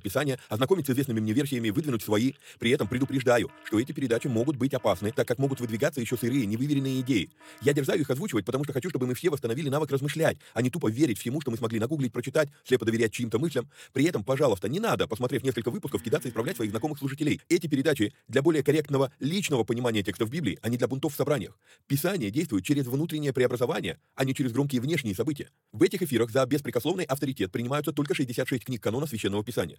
Писание, ознакомить с известными мне версиями, выдвинуть свои при этом предупреждаю, что эти передачи могут быть опасны, так как могут выдвигаться еще сырые, невыверенные идеи. Я дерзаю их озвучивать, потому что хочу, чтобы мы все восстановили навык размышлять, а не тупо верить всему, что мы смогли нагуглить, прочитать, слепо доверять чьим-то мыслям. При этом, пожалуйста, не надо, посмотрев несколько выпусков, кидаться и исправлять своих знакомых служителей. Эти передачи для более корректного личного понимания текстов Библии, а не для бунтов в собраниях. Писание действует через внутреннее преобразование, а не через громкие внешние события. В этих эфирах за беспрекословный авторитет принимаются только 66 книг канона Священного Писания.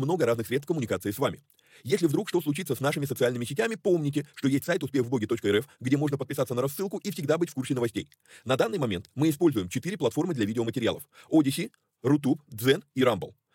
много разных средств коммуникации с вами. Если вдруг что случится с нашими социальными сетями, помните, что есть сайт успехвбоги.рф, где можно подписаться на рассылку и всегда быть в курсе новостей. На данный момент мы используем четыре платформы для видеоматериалов. Odyssey, Rutube, Zen и Rumble.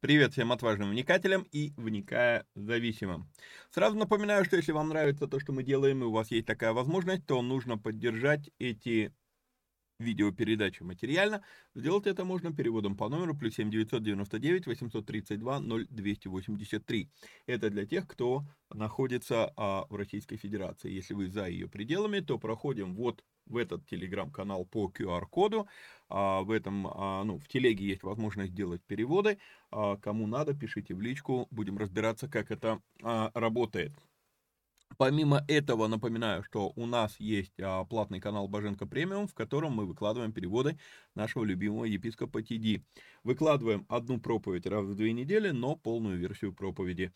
Привет всем отважным вникателям и вникая зависимым. Сразу напоминаю, что если вам нравится то, что мы делаем, и у вас есть такая возможность, то нужно поддержать эти видеопередачи материально. Сделать это можно переводом по номеру плюс 7 999 832 0283. Это для тех, кто находится а, в Российской Федерации. Если вы за ее пределами, то проходим вот в этот телеграм-канал по QR-коду. А, в этом, а, ну, в телеге есть возможность делать переводы. А, кому надо, пишите в личку, будем разбираться, как это работает. Помимо этого, напоминаю, что у нас есть а, платный канал Боженко Премиум, в котором мы выкладываем переводы нашего любимого епископа Тиди. Выкладываем одну проповедь раз в две недели, но полную версию проповеди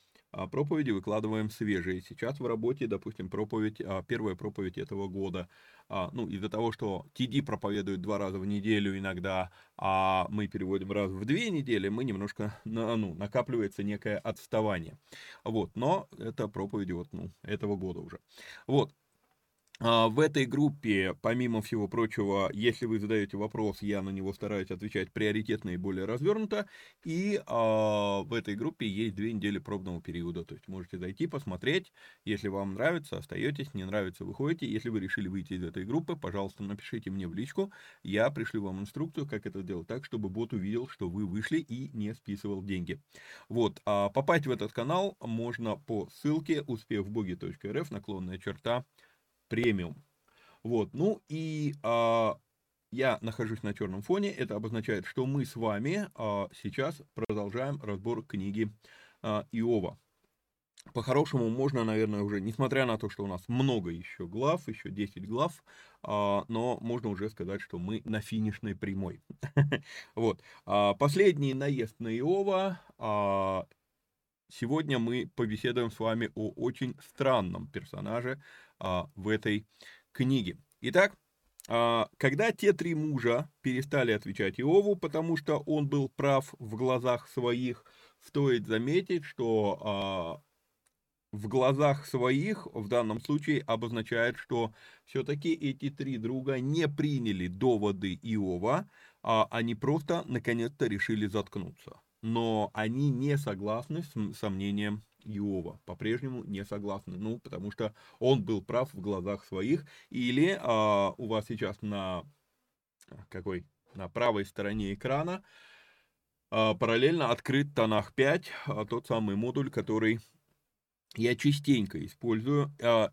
проповеди выкладываем свежие. Сейчас в работе, допустим, проповедь, а, первая проповедь этого года. А, ну, из-за того, что TD проповедует два раза в неделю иногда, а мы переводим раз в две недели, мы немножко, ну, накапливается некое отставание. Вот, но это проповеди вот, ну, этого года уже. Вот, а, в этой группе, помимо всего прочего, если вы задаете вопрос, я на него стараюсь отвечать приоритетно и более развернуто. И а, в этой группе есть две недели пробного периода. То есть можете зайти, посмотреть. Если вам нравится, остаетесь. Не нравится, выходите. Если вы решили выйти из этой группы, пожалуйста, напишите мне в личку. Я пришлю вам инструкцию, как это сделать так, чтобы бот увидел, что вы вышли и не списывал деньги. Вот. А попасть в этот канал можно по ссылке успехвбоги.рф наклонная черта премиум. Вот, ну и а, я нахожусь на черном фоне, это обозначает, что мы с вами а, сейчас продолжаем разбор книги а, Иова. по-хорошему можно, наверное, уже, несмотря на то, что у нас много еще глав, еще 10 глав, а, но можно уже сказать, что мы на финишной прямой. Вот. А, последний наезд на Иова. А, сегодня мы побеседуем с вами о очень странном персонаже в этой книге. Итак, когда те три мужа перестали отвечать Иову, потому что он был прав в глазах своих, стоит заметить, что в глазах своих в данном случае обозначает, что все-таки эти три друга не приняли доводы Иова, а они просто наконец-то решили заткнуться. Но они не согласны с сомнением Иова, по-прежнему не согласны, ну, потому что он был прав в глазах своих, или а, у вас сейчас на какой, на правой стороне экрана а, параллельно открыт Танах 5, а, тот самый модуль, который я частенько использую. А,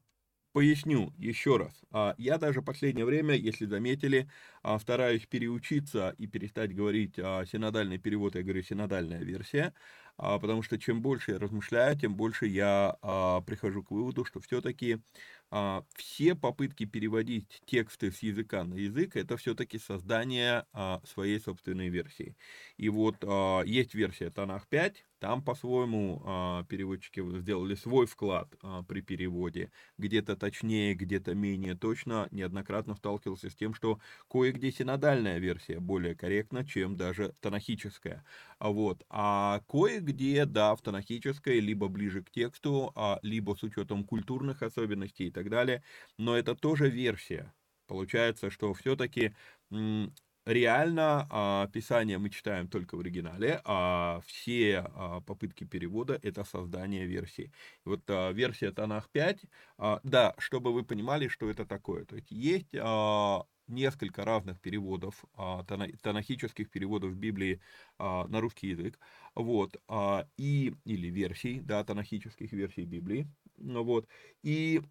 поясню еще раз. А, я даже последнее время, если заметили, а, стараюсь переучиться и перестать говорить синодальный перевод, я говорю синодальная версия, потому что чем больше я размышляю, тем больше я прихожу к выводу, что все-таки а, все попытки переводить тексты с языка на язык это все-таки создание а, своей собственной версии. И вот а, есть версия Танах 5, там по-своему переводчики сделали свой вклад при переводе, где-то точнее, где-то менее точно, неоднократно сталкивался с тем, что кое-где синодальная версия более корректна, чем даже танахическая. Вот. А кое-где, да, в танахической, либо ближе к тексту, либо с учетом культурных особенностей и так далее, но это тоже версия. Получается, что все-таки реально а, Писание мы читаем только в оригинале, а все а, попытки перевода это создание версии. Вот а, версия Танах 5, а, да, чтобы вы понимали, что это такое. То есть есть несколько разных переводов, танахических переводов Библии на русский язык, вот, и, или версий, да, танахических версий Библии, ну вот, и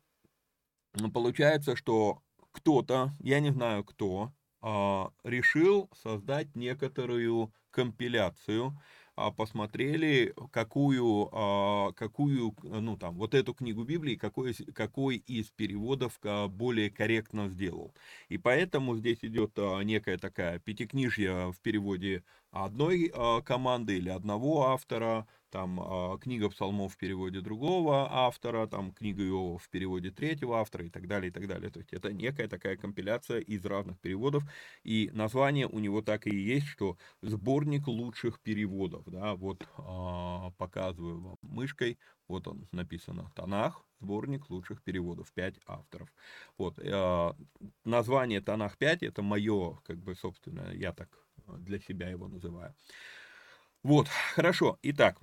получается, что кто-то, я не знаю кто, решил создать некоторую компиляцию, а, посмотрели, какую, а, какую, ну там, вот эту книгу Библии, какой, какой из переводов более корректно сделал. И поэтому здесь идет некая такая пятикнижья в переводе одной команды или одного автора, там э, книга псалмов в переводе другого автора, там книга Иова в переводе третьего автора и так далее, и так далее. То есть это некая такая компиляция из разных переводов, и название у него так и есть, что сборник лучших переводов, да, вот э, показываю вам мышкой, вот он написано Танах, сборник лучших переводов, 5 авторов. Вот, название Танах 5, это мое, как бы, собственно, я так для себя его называю. Вот, хорошо. Итак,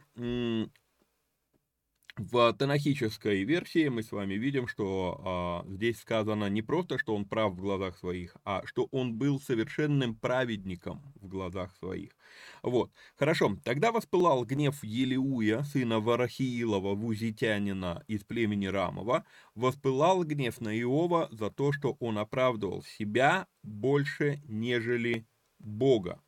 в танахической версии мы с вами видим, что а, здесь сказано не просто, что он прав в глазах своих, а что он был совершенным праведником в глазах своих. Вот, хорошо. Тогда воспылал гнев Елиуя, сына Варахиилова, вузитянина из племени Рамова, воспылал гнев на Иова за то, что он оправдывал себя больше, нежели Бога.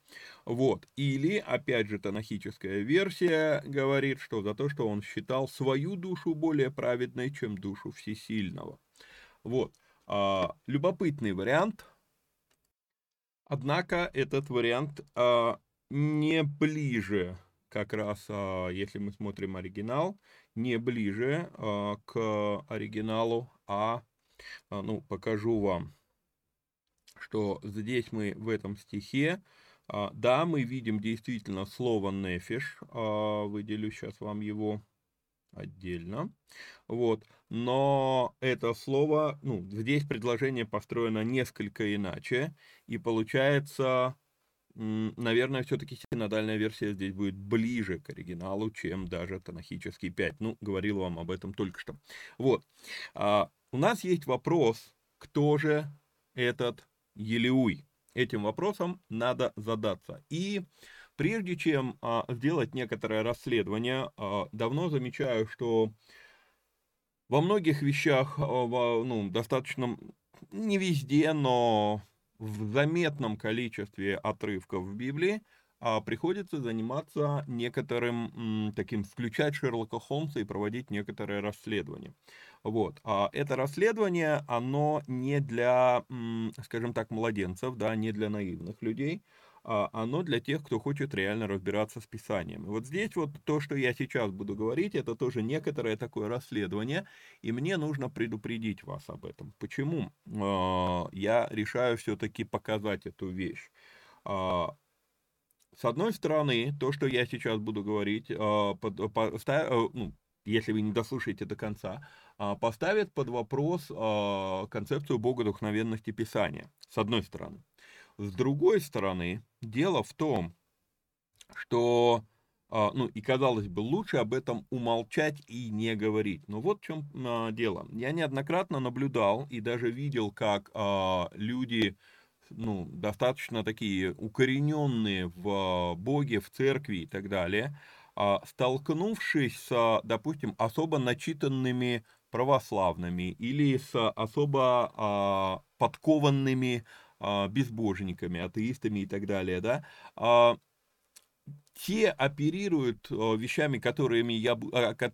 Вот. Или, опять же, танахическая версия говорит, что за то, что он считал свою душу более праведной, чем душу всесильного. Вот. А, любопытный вариант. Однако этот вариант а, не ближе, как раз, а, если мы смотрим оригинал, не ближе а, к оригиналу, а, а, ну, покажу вам, что здесь мы в этом стихе а, да, мы видим действительно слово «нефиш», а, выделю сейчас вам его отдельно, вот, но это слово, ну, здесь предложение построено несколько иначе, и получается, наверное, все-таки синодальная версия здесь будет ближе к оригиналу, чем даже танахический 5, ну, говорил вам об этом только что. Вот, а, у нас есть вопрос, кто же этот Елеуй? этим вопросом надо задаться. И прежде чем а, сделать некоторое расследование, а, давно замечаю, что во многих вещах, а, во, ну, достаточно, не везде, но в заметном количестве отрывков в Библии приходится заниматься некоторым таким, включать Шерлока Холмса и проводить некоторые расследования. Вот. А это расследование, оно не для, скажем так, младенцев, да, не для наивных людей, а оно для тех, кто хочет реально разбираться с Писанием. Вот здесь вот то, что я сейчас буду говорить, это тоже некоторое такое расследование, и мне нужно предупредить вас об этом. Почему а, я решаю все-таки показать эту вещь? А, с одной стороны, то, что я сейчас буду говорить, а, ну, если вы не дослушаете до конца, поставит под вопрос концепцию богодухновенности Писания, с одной стороны. С другой стороны, дело в том, что, а, ну и казалось бы, лучше об этом умолчать и не говорить. Но вот в чем а, дело. Я неоднократно наблюдал и даже видел, как а, люди, ну, достаточно такие укорененные в Боге, в церкви и так далее, столкнувшись с, допустим, особо начитанными православными или с особо подкованными а, безбожниками, атеистами и так далее, да, а, те оперируют а, вещами, которыми я,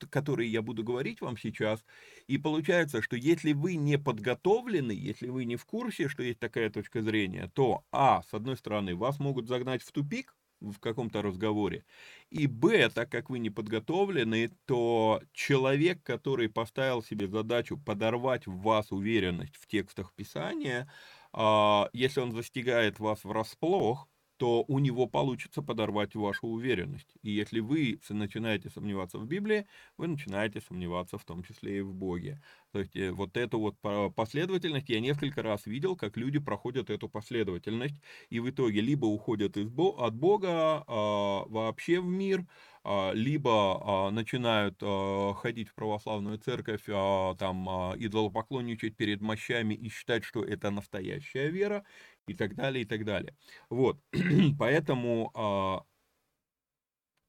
которые я буду говорить вам сейчас, и получается, что если вы не подготовлены, если вы не в курсе, что есть такая точка зрения, то, а, с одной стороны, вас могут загнать в тупик, в каком-то разговоре. И б, так как вы не подготовлены, то человек, который поставил себе задачу подорвать в вас уверенность в текстах Писания, а, если он застигает вас врасплох, то у него получится подорвать вашу уверенность. И если вы начинаете сомневаться в Библии, вы начинаете сомневаться в том числе и в Боге. То есть э, вот эту вот последовательность я несколько раз видел, как люди проходят эту последовательность, и в итоге либо уходят из, от Бога а, вообще в мир, а, либо а, начинают а, ходить в православную церковь, там идолопоклонничать перед мощами и считать, что это настоящая вера, и так далее, и так далее. Вот, поэтому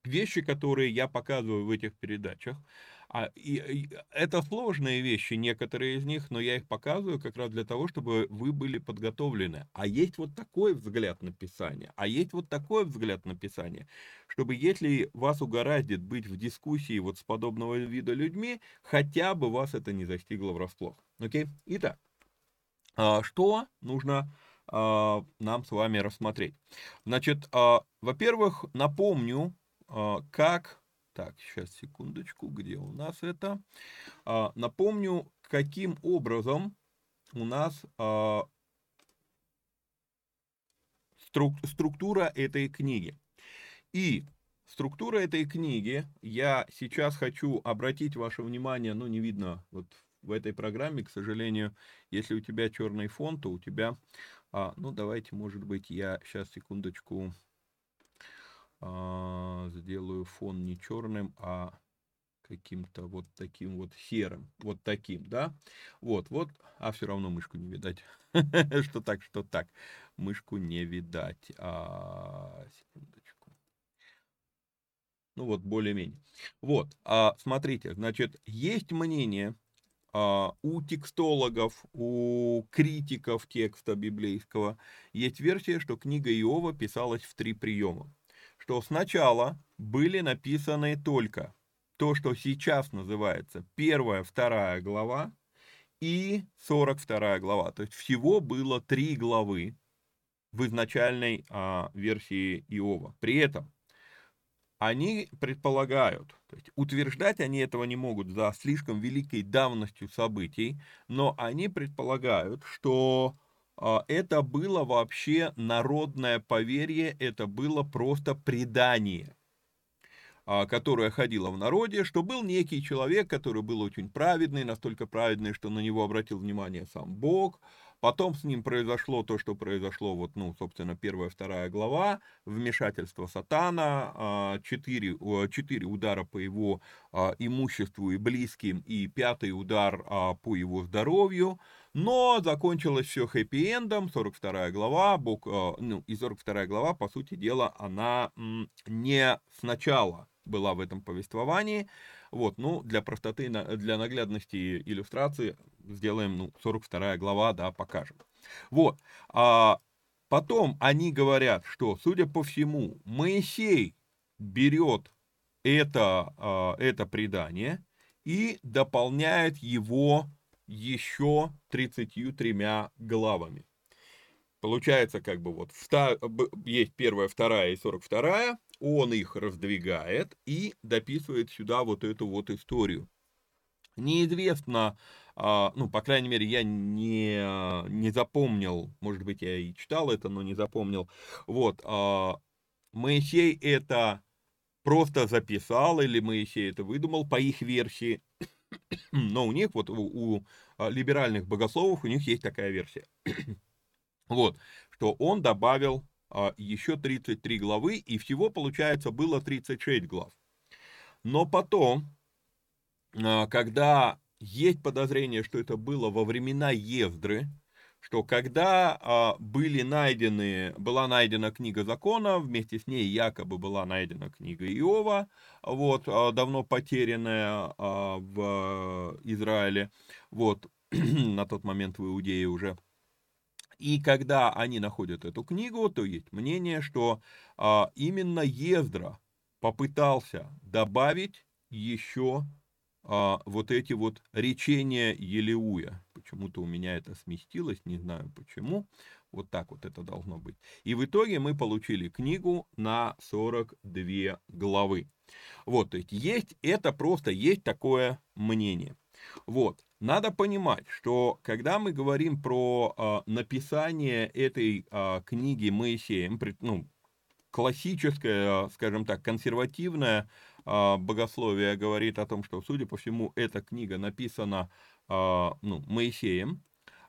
вещи, которые я показываю в этих передачах, а, и, и это сложные вещи, некоторые из них, но я их показываю как раз для того, чтобы вы были подготовлены. А есть вот такой взгляд на Писание, а есть вот такой взгляд на Писание, чтобы если вас угораздит быть в дискуссии вот с подобного вида людьми, хотя бы вас это не застигло врасплох. Окей? Итак, а, что нужно а, нам с вами рассмотреть? Значит, а, во-первых, напомню, как так, сейчас секундочку, где у нас это? А, напомню, каким образом у нас а, струк, структура этой книги. И структура этой книги я сейчас хочу обратить ваше внимание, ну не видно вот в этой программе, к сожалению, если у тебя черный фон, то у тебя, а, ну давайте, может быть, я сейчас секундочку а, сделаю фон не черным, а каким-то вот таким вот серым, вот таким, да, вот, вот, а все равно мышку не видать, что так, что так, мышку не видать, а, секундочку, ну вот, более-менее, вот, а, смотрите, значит, есть мнение а, у текстологов, у критиков текста библейского, есть версия, что книга Иова писалась в три приема, что сначала были написаны только то, что сейчас называется первая, вторая глава и 42 глава. То есть всего было три главы в изначальной а, версии Иова. При этом они предполагают, то есть утверждать они этого не могут за слишком великой давностью событий, но они предполагают, что это было вообще народное поверье, это было просто предание, а, которое ходило в народе, что был некий человек, который был очень праведный, настолько праведный, что на него обратил внимание сам Бог, Потом с ним произошло то, что произошло, вот, ну, собственно, первая, вторая глава, вмешательство сатана, а, четыре, четыре удара по его имуществу и близким, и пятый удар по его здоровью, но закончилось все хэппи-эндом, 42 глава, Бог, э, ну, и 42 глава, по сути дела, она не сначала была в этом повествовании, вот, ну, для простоты, для наглядности иллюстрации сделаем, ну, 42 глава, да, покажем. Вот, а, Потом они говорят, что, судя по всему, Моисей берет это, а, это предание и дополняет его еще 33 главами. Получается, как бы вот есть первая, вторая и 42, он их раздвигает и дописывает сюда вот эту вот историю. Неизвестно, а, ну, по крайней мере, я не, не запомнил, может быть, я и читал это, но не запомнил. Вот, а, Моисей это просто записал, или Моисей это выдумал по их версии. Но у них, вот у, у а, либеральных богословов, у них есть такая версия. вот, что он добавил еще 33 главы, и всего, получается, было 36 глав. Но потом, когда есть подозрение, что это было во времена Ездры, что когда а, были найдены, была найдена книга закона, вместе с ней якобы была найдена книга Иова, вот, а, давно потерянная а, в Израиле, вот, на тот момент в Иудее уже. И когда они находят эту книгу, то есть мнение, что а, именно Ездра попытался добавить еще а, вот эти вот речения Елеуя. Почему-то у меня это сместилось, не знаю почему. Вот так вот это должно быть. И в итоге мы получили книгу на 42 главы. Вот, то есть есть, это просто есть такое мнение. Вот, надо понимать, что когда мы говорим про э, написание этой э, книги Моисеем, ну, классическое, скажем так, консервативное а, богословие говорит о том, что, судя по всему, эта книга написана а, ну, Моисеем,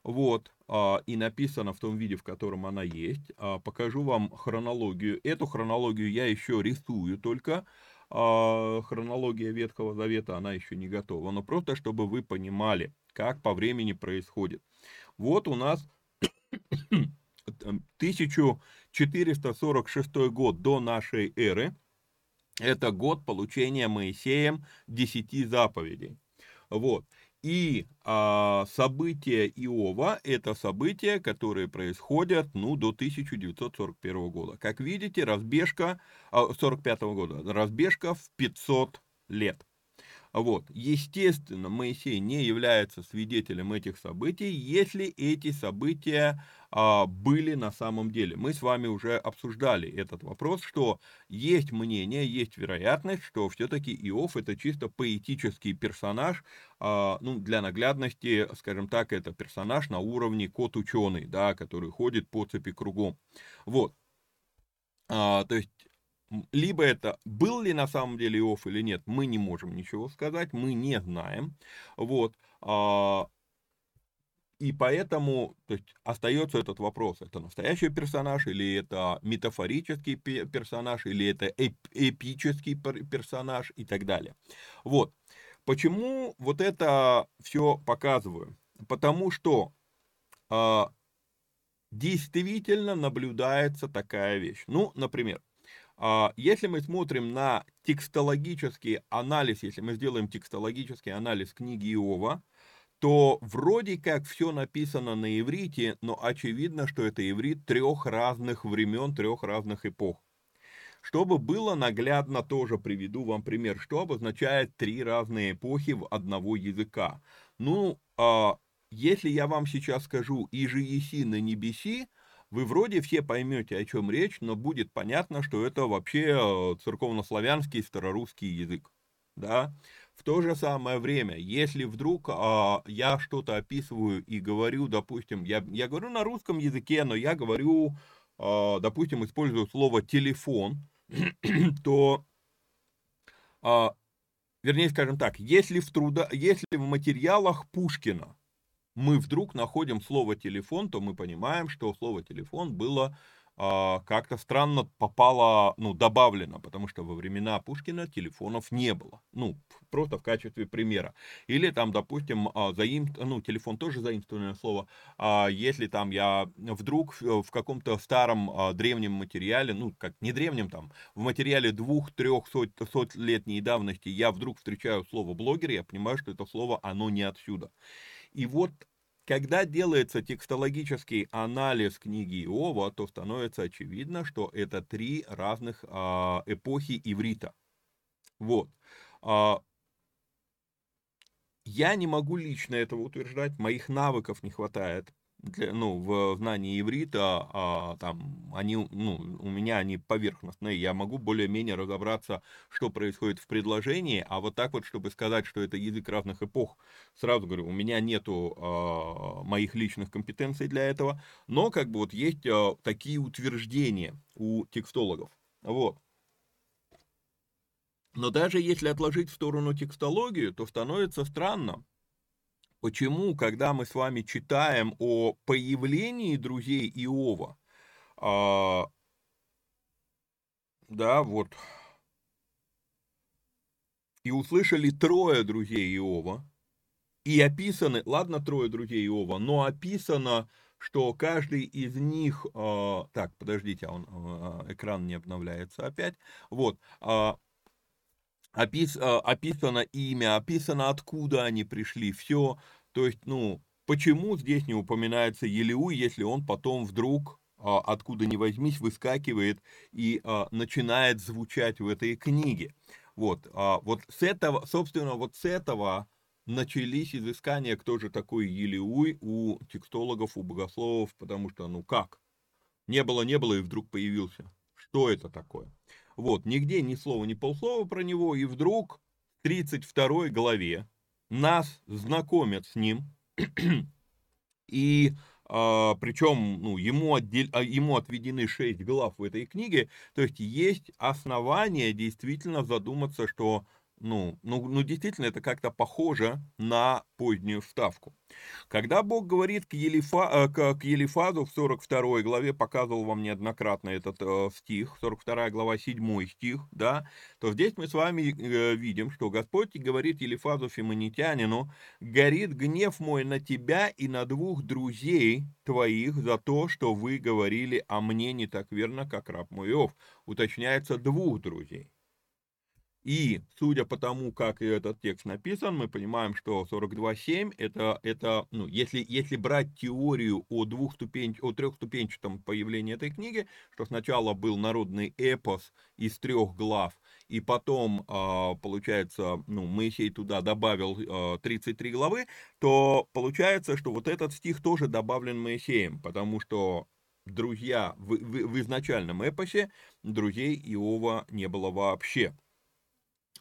вот, а, и написана в том виде, в котором она есть. Покажу вам хронологию. Эту хронологию я еще рисую только. Хронология Ветхого Завета, она еще не готова. Но просто, чтобы вы понимали, как по времени происходит. Вот у нас 1446 год до нашей эры – это год получения Моисеем десяти заповедей. Вот. И а, события Иова – это события, которые происходят ну, до 1941 года. Как видите, разбежка, а, 45 года, разбежка в 500 лет. Вот. Естественно, Моисей не является свидетелем этих событий, если эти события а, были на самом деле. Мы с вами уже обсуждали этот вопрос, что есть мнение, есть вероятность, что все-таки Иов это чисто поэтический персонаж, а, ну, для наглядности, скажем так, это персонаж на уровне кот-ученый, да, который ходит по цепи кругом. Вот. А, то есть либо это был ли на самом деле Иов или нет, мы не можем ничего сказать, мы не знаем. Вот. А, и поэтому то есть, остается этот вопрос, это настоящий персонаж, или это метафорический персонаж, или это эпический персонаж и так далее. Вот. Почему вот это все показываю? Потому что э, действительно наблюдается такая вещь. Ну, например, э, если мы смотрим на текстологический анализ, если мы сделаем текстологический анализ книги Иова, то вроде как все написано на иврите, но очевидно, что это иврит трех разных времен, трех разных эпох. Чтобы было наглядно, тоже приведу вам пример, что обозначает три разные эпохи в одного языка. Ну, а, если я вам сейчас скажу «Иже еси на небеси», вы вроде все поймете, о чем речь, но будет понятно, что это вообще э, церковнославянский старорусский язык. Да? То же самое время, если вдруг а, я что-то описываю и говорю, допустим, я, я говорю на русском языке, но я говорю, а, допустим, использую слово телефон, то, а, вернее, скажем так, если в, труда, если в материалах Пушкина мы вдруг находим слово телефон, то мы понимаем, что слово телефон было как-то странно попало, ну, добавлено, потому что во времена Пушкина телефонов не было. Ну, просто в качестве примера. Или там, допустим, а, заим, ну, телефон тоже заимствованное слово. А если там я вдруг в каком-то старом древнем материале, ну, как не древнем там, в материале двух-трех сот, сот летней давности я вдруг встречаю слово блогер, я понимаю, что это слово, оно не отсюда. И вот когда делается текстологический анализ книги Иова, то становится очевидно, что это три разных а, эпохи иврита. Вот. А, я не могу лично этого утверждать, моих навыков не хватает для, ну, в знании иврита, а, там, они, ну, у меня они поверхностные, я могу более-менее разобраться, что происходит в предложении, а вот так вот, чтобы сказать, что это язык разных эпох, сразу говорю, у меня нету а, моих личных компетенций для этого, но как бы вот есть а, такие утверждения у текстологов, вот. Но даже если отложить в сторону текстологию, то становится странно, Почему, когда мы с вами читаем о появлении друзей Иова, а, да, вот, и услышали трое друзей Иова, и описаны, ладно, трое друзей Иова, но описано, что каждый из них, э, так, подождите, он, э, экран не обновляется опять, вот, э, опис, а, описано имя, описано откуда они пришли, все. То есть, ну, почему здесь не упоминается Елеу, если он потом вдруг а, откуда ни возьмись, выскакивает и а, начинает звучать в этой книге. Вот, вот с этого, собственно, вот с этого начались изыскания, кто же такой Елеуй у текстологов, у богословов, потому что, ну как, не было, не было и вдруг появился. Что это такое? Вот, нигде ни слова, ни полслова про него, и вдруг в 32 главе нас знакомят с ним, и а, причем ну, ему, отдел, а, ему отведены 6 глав в этой книге, то есть есть основания действительно задуматься, что ну, ну, ну действительно, это как-то похоже на позднюю вставку. Когда Бог говорит к, Елифа, э, к, к Елифазу в 42 главе, показывал вам неоднократно этот э, стих, 42 глава 7 стих, да, то здесь мы с вами э, видим, что Господь говорит Елифазу Фимонитянину, «Горит гнев мой на тебя и на двух друзей твоих за то, что вы говорили о мне не так верно, как раб мой Иов». Уточняется двух друзей. И судя по тому, как этот текст написан, мы понимаем, что 42.7 это, это ну, если, если брать теорию о, двухступень, о трехступенчатом появлении этой книги, что сначала был народный эпос из трех глав, и потом, а, получается, ну, Моисей туда добавил 33 а, главы, то получается, что вот этот стих тоже добавлен Моисеем, потому что друзья в, в, в изначальном эпосе друзей Иова не было вообще.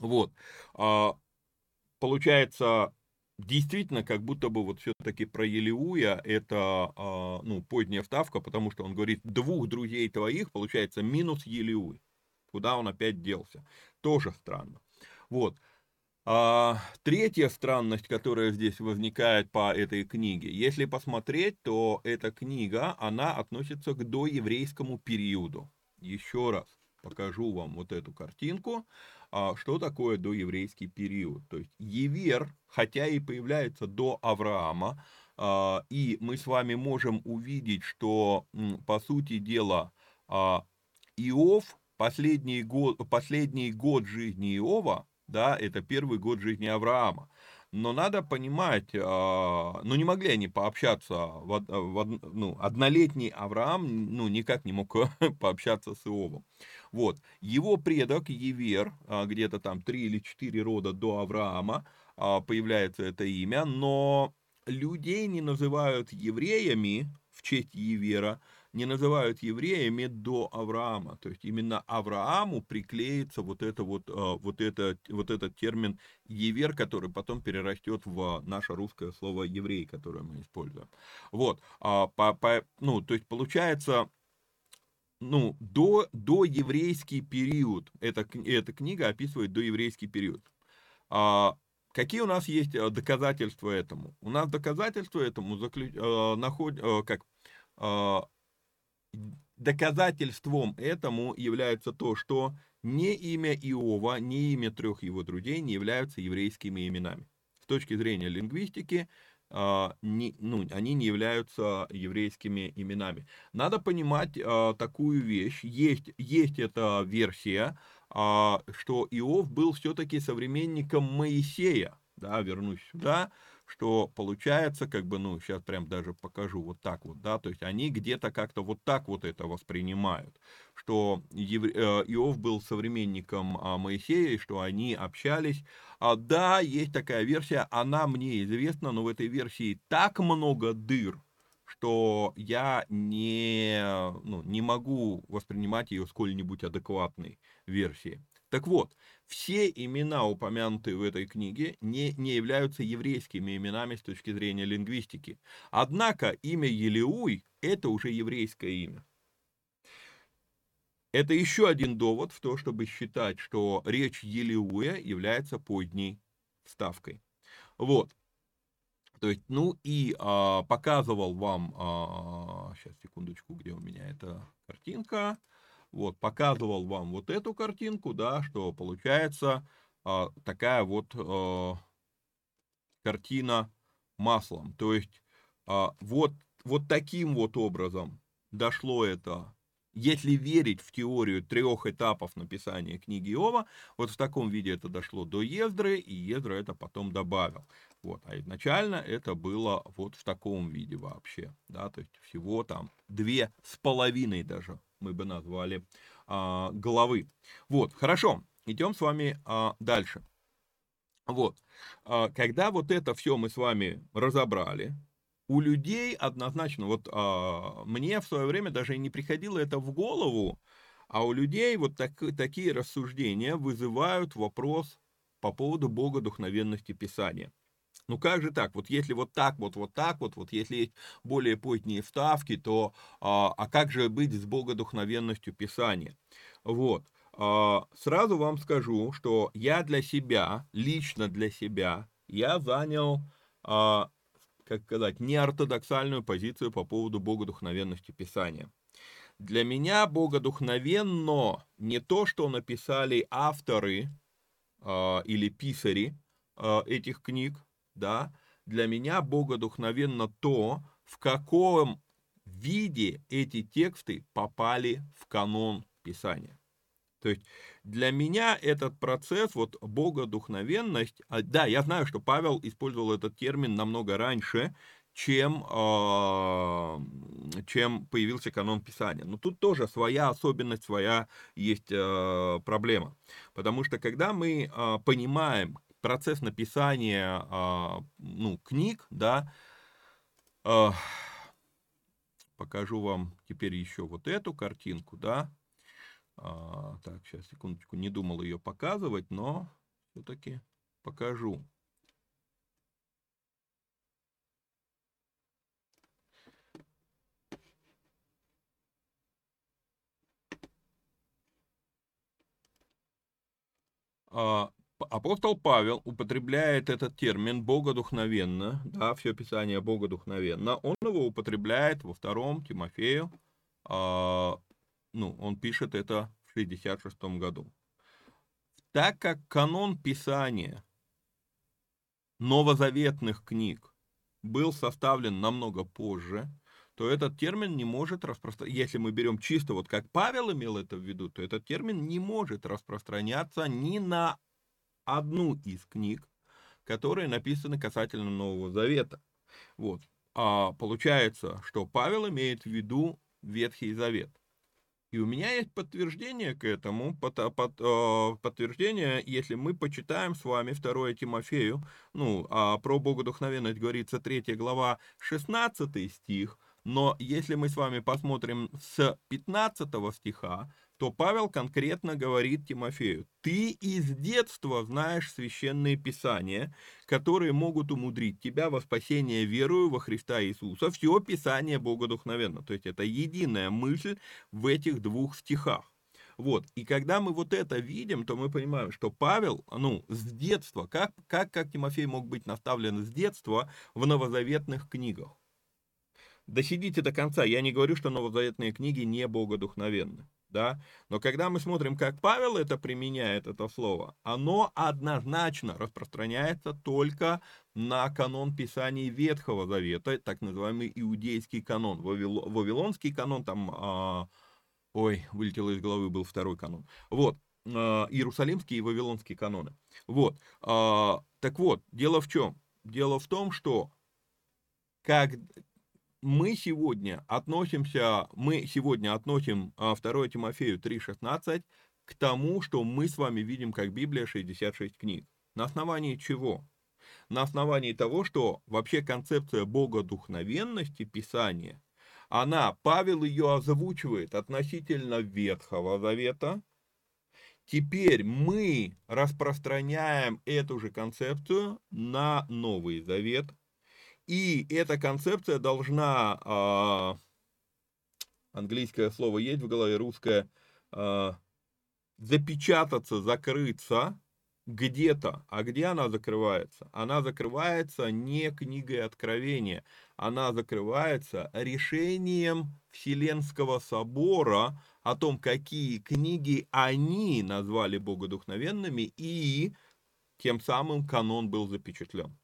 Вот. А, получается, действительно, как будто бы вот все-таки про Елеуя это, а, ну, поздняя вставка, потому что он говорит, двух друзей твоих, получается, минус Елеуй. Куда он опять делся? Тоже странно. Вот. А, третья странность, которая здесь возникает по этой книге. Если посмотреть, то эта книга, она относится к доеврейскому периоду. Еще раз покажу вам вот эту картинку. А что такое доеврейский период. То есть Евер, хотя и появляется до Авраама, а, и мы с вами можем увидеть, что, по сути дела, а, Иов, последний год, последний год жизни Иова, да, это первый год жизни Авраама. Но надо понимать, ну не могли они пообщаться, в, в, ну, однолетний Авраам ну, никак не мог пообщаться с Иовом. Вот. Его предок Евер, а, где-то там три или четыре рода до Авраама, а, появляется это имя, но людей не называют евреями в честь Евера, не называют евреями до Авраама. То есть именно Аврааму приклеится вот, это вот, а, вот, это, вот этот термин евер, который потом перерастет в наше русское слово еврей, которое мы используем. Вот. По, по, ну, то есть получается ну, до, до еврейский период. Эта, эта книга описывает до еврейский период. А, какие у нас есть э, доказательства этому? У нас доказательства этому заключ, а, наход, а, как, а, доказательством этому является то, что не имя Иова, не имя трех его друзей не являются еврейскими именами. С точки зрения лингвистики, а, не, ну, они не являются еврейскими именами. Надо понимать а, такую вещь. Есть, есть эта версия, а, что Иов был все-таки современником Моисея. Да, вернусь сюда что получается, как бы, ну, сейчас прям даже покажу вот так вот, да, то есть они где-то как-то вот так вот это воспринимают, что э, Иов был современником а, Моисея, что они общались. А, да, есть такая версия, она мне известна, но в этой версии так много дыр, что я не, ну, не могу воспринимать ее сколь-нибудь адекватной версией. Так вот, все имена, упомянутые в этой книге, не, не являются еврейскими именами с точки зрения лингвистики. Однако имя Елеуй – это уже еврейское имя. Это еще один довод в то, чтобы считать, что речь Елеуя является поздней ставкой. Вот. То есть, ну и а, показывал вам, а, сейчас секундочку, где у меня эта картинка, вот, показывал вам вот эту картинку, да, что получается а, такая вот а, картина маслом. То есть, а, вот, вот таким вот образом дошло это если верить в теорию трех этапов написания книги Иова, вот в таком виде это дошло до Ездры, и Ездра это потом добавил. Вот. А изначально это было вот в таком виде вообще. Да, то есть всего там две с половиной даже мы бы назвали а, головы. Вот, хорошо, идем с вами а, дальше. Вот, а, когда вот это все мы с вами разобрали, у людей однозначно, вот а, мне в свое время даже и не приходило это в голову, а у людей вот так, такие рассуждения вызывают вопрос по поводу богодухновенности Писания. Ну как же так? Вот если вот так вот, вот так вот, вот если есть более поздние вставки, то а, а как же быть с богодухновенностью Писания? Вот. А, сразу вам скажу, что я для себя, лично для себя, я занял а, как сказать, неортодоксальную позицию по поводу богодухновенности Писания. Для меня богодухновенно не то, что написали авторы э, или писари э, этих книг, да, для меня богодухновенно то, в каком виде эти тексты попали в канон Писания. То есть для меня этот процесс, вот богодухновенность, а, да, я знаю, что Павел использовал этот термин намного раньше, чем, э, чем появился канон Писания. Но тут тоже своя особенность, своя есть э, проблема. Потому что когда мы понимаем процесс написания э, ну, книг, да, покажу вам теперь еще вот эту картинку, да, а, так, сейчас, секундочку, не думал ее показывать, но все-таки покажу. Апостол Павел употребляет этот термин богодухновенно, да, все Писание богодухновенно, он его употребляет во втором Тимофею, а, ну, он пишет это в 66 году. Так как канон Писания новозаветных книг был составлен намного позже, то этот термин не может распространяться, если мы берем чисто вот как Павел имел это в виду, то этот термин не может распространяться ни на одну из книг, которые написаны касательно Нового Завета. Вот. А получается, что Павел имеет в виду Ветхий Завет. И у меня есть подтверждение к этому, под, под, э, подтверждение, если мы почитаем с вами 2 Тимофею, ну, а про богодухновенность говорится 3 глава, 16 стих, но если мы с вами посмотрим с 15 стиха, то Павел конкретно говорит Тимофею, ты из детства знаешь священные писания, которые могут умудрить тебя во спасение верою во Христа Иисуса. Все писание богодухновенно. То есть это единая мысль в этих двух стихах. Вот, и когда мы вот это видим, то мы понимаем, что Павел, ну, с детства, как, как, как Тимофей мог быть наставлен с детства в новозаветных книгах? Досидите до конца, я не говорю, что новозаветные книги не богодухновенны да, но когда мы смотрим, как Павел это применяет, это слово, оно однозначно распространяется только на канон Писаний Ветхого Завета, так называемый иудейский канон, Вавилонский канон, там, а, ой, вылетело из головы, был второй канон, вот, а, Иерусалимский и Вавилонский каноны, вот, а, так вот, дело в чем, Дело в том, что как мы сегодня относимся, мы сегодня относим 2 а, Тимофею 3.16 к тому, что мы с вами видим как Библия 66 книг. На основании чего? На основании того, что вообще концепция богодухновенности Писания, она, Павел ее озвучивает относительно Ветхого Завета, Теперь мы распространяем эту же концепцию на Новый Завет, и эта концепция должна, э, английское слово есть в голове, русское, э, запечататься, закрыться где-то. А где она закрывается? Она закрывается не книгой Откровения, она закрывается решением Вселенского собора о том, какие книги они назвали богодухновенными, и тем самым канон был запечатлен.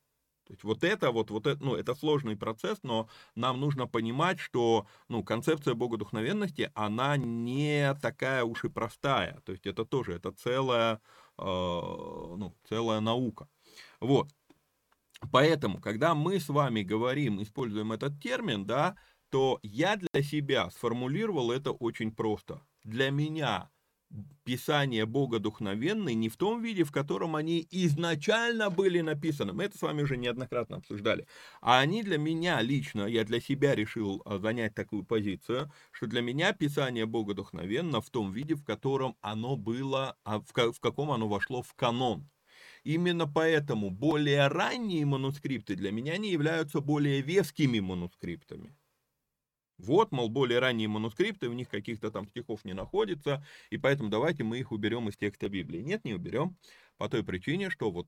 То есть вот это вот, вот это, ну, это сложный процесс, но нам нужно понимать, что ну, концепция богодухновенности, она не такая уж и простая. То есть это тоже, это целая, э, ну, целая наука. Вот. Поэтому, когда мы с вами говорим, используем этот термин, да, то я для себя сформулировал это очень просто. Для меня Писание Бога духновенные не в том виде, в котором они изначально были написаны. Мы это с вами уже неоднократно обсуждали. А они для меня лично, я для себя решил а, занять такую позицию, что для меня Писание Бога духновенно в том виде, в котором оно было, а, в каком оно вошло в канон. Именно поэтому более ранние манускрипты для меня не являются более вескими манускриптами. Вот, мол, более ранние манускрипты, в них каких-то там стихов не находится, и поэтому давайте мы их уберем из текста Библии. Нет, не уберем, по той причине, что вот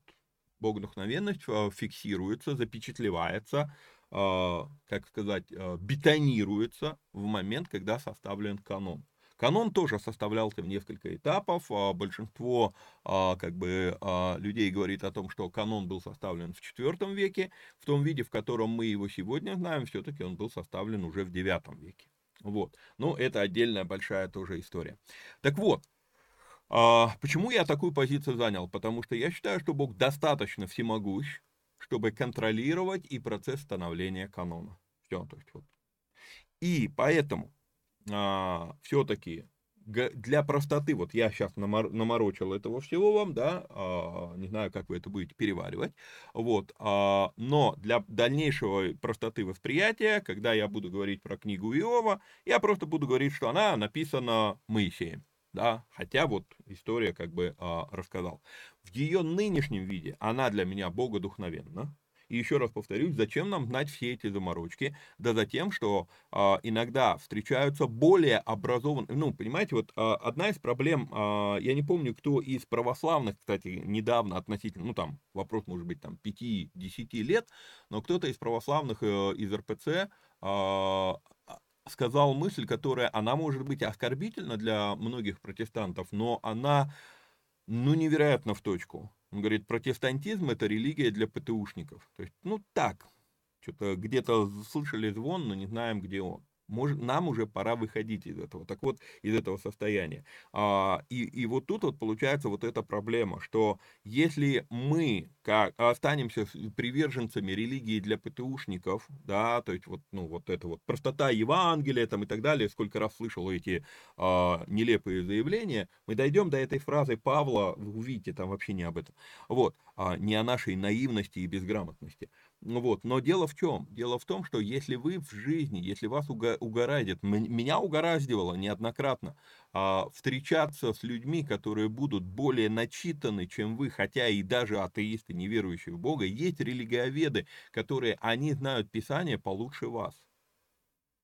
богодухновенность а, фиксируется, запечатлевается, а, как сказать, а, бетонируется в момент, когда составлен канон. Канон тоже составлялся в несколько этапов. А большинство а, как бы, а, людей говорит о том, что канон был составлен в IV веке. В том виде, в котором мы его сегодня знаем, все-таки он был составлен уже в IX веке. Вот. Ну, это отдельная большая тоже история. Так вот, почему я такую позицию занял? Потому что я считаю, что Бог достаточно всемогущ, чтобы контролировать и процесс становления канона. Все, то есть вот. И поэтому а, все-таки для простоты, вот я сейчас намор, наморочил этого всего вам, да, а, не знаю, как вы это будете переваривать, вот, а, но для дальнейшего простоты восприятия, когда я буду говорить про книгу Иова, я просто буду говорить, что она написана Моисеем, да, хотя вот история как бы а, рассказал. В ее нынешнем виде она для меня богодухновенна, и еще раз повторюсь, зачем нам знать все эти заморочки? Да за тем, что а, иногда встречаются более образованные, ну, понимаете, вот а, одна из проблем, а, я не помню, кто из православных, кстати, недавно относительно, ну, там, вопрос может быть там 5-10 лет, но кто-то из православных э, из РПЦ а, сказал мысль, которая, она может быть оскорбительна для многих протестантов, но она, ну, невероятно в точку. Он говорит, протестантизм это религия для ПТУшников. То есть, ну так, что-то где-то слышали звон, но не знаем, где он может, нам уже пора выходить из этого, так вот, из этого состояния. А, и, и вот тут вот получается вот эта проблема, что если мы как, останемся приверженцами религии для ПТУшников, да, то есть вот, ну, вот это вот простота Евангелия там и так далее, сколько раз слышал эти а, нелепые заявления, мы дойдем до этой фразы Павла, вы увидите, там вообще не об этом, вот, а, не о нашей наивности и безграмотности. Ну вот. Но дело в чем? Дело в том, что если вы в жизни, если вас угораздит, меня угораздивало неоднократно а, встречаться с людьми, которые будут более начитаны, чем вы, хотя и даже атеисты, не верующие в Бога, есть религиоведы, которые, они знают Писание получше вас.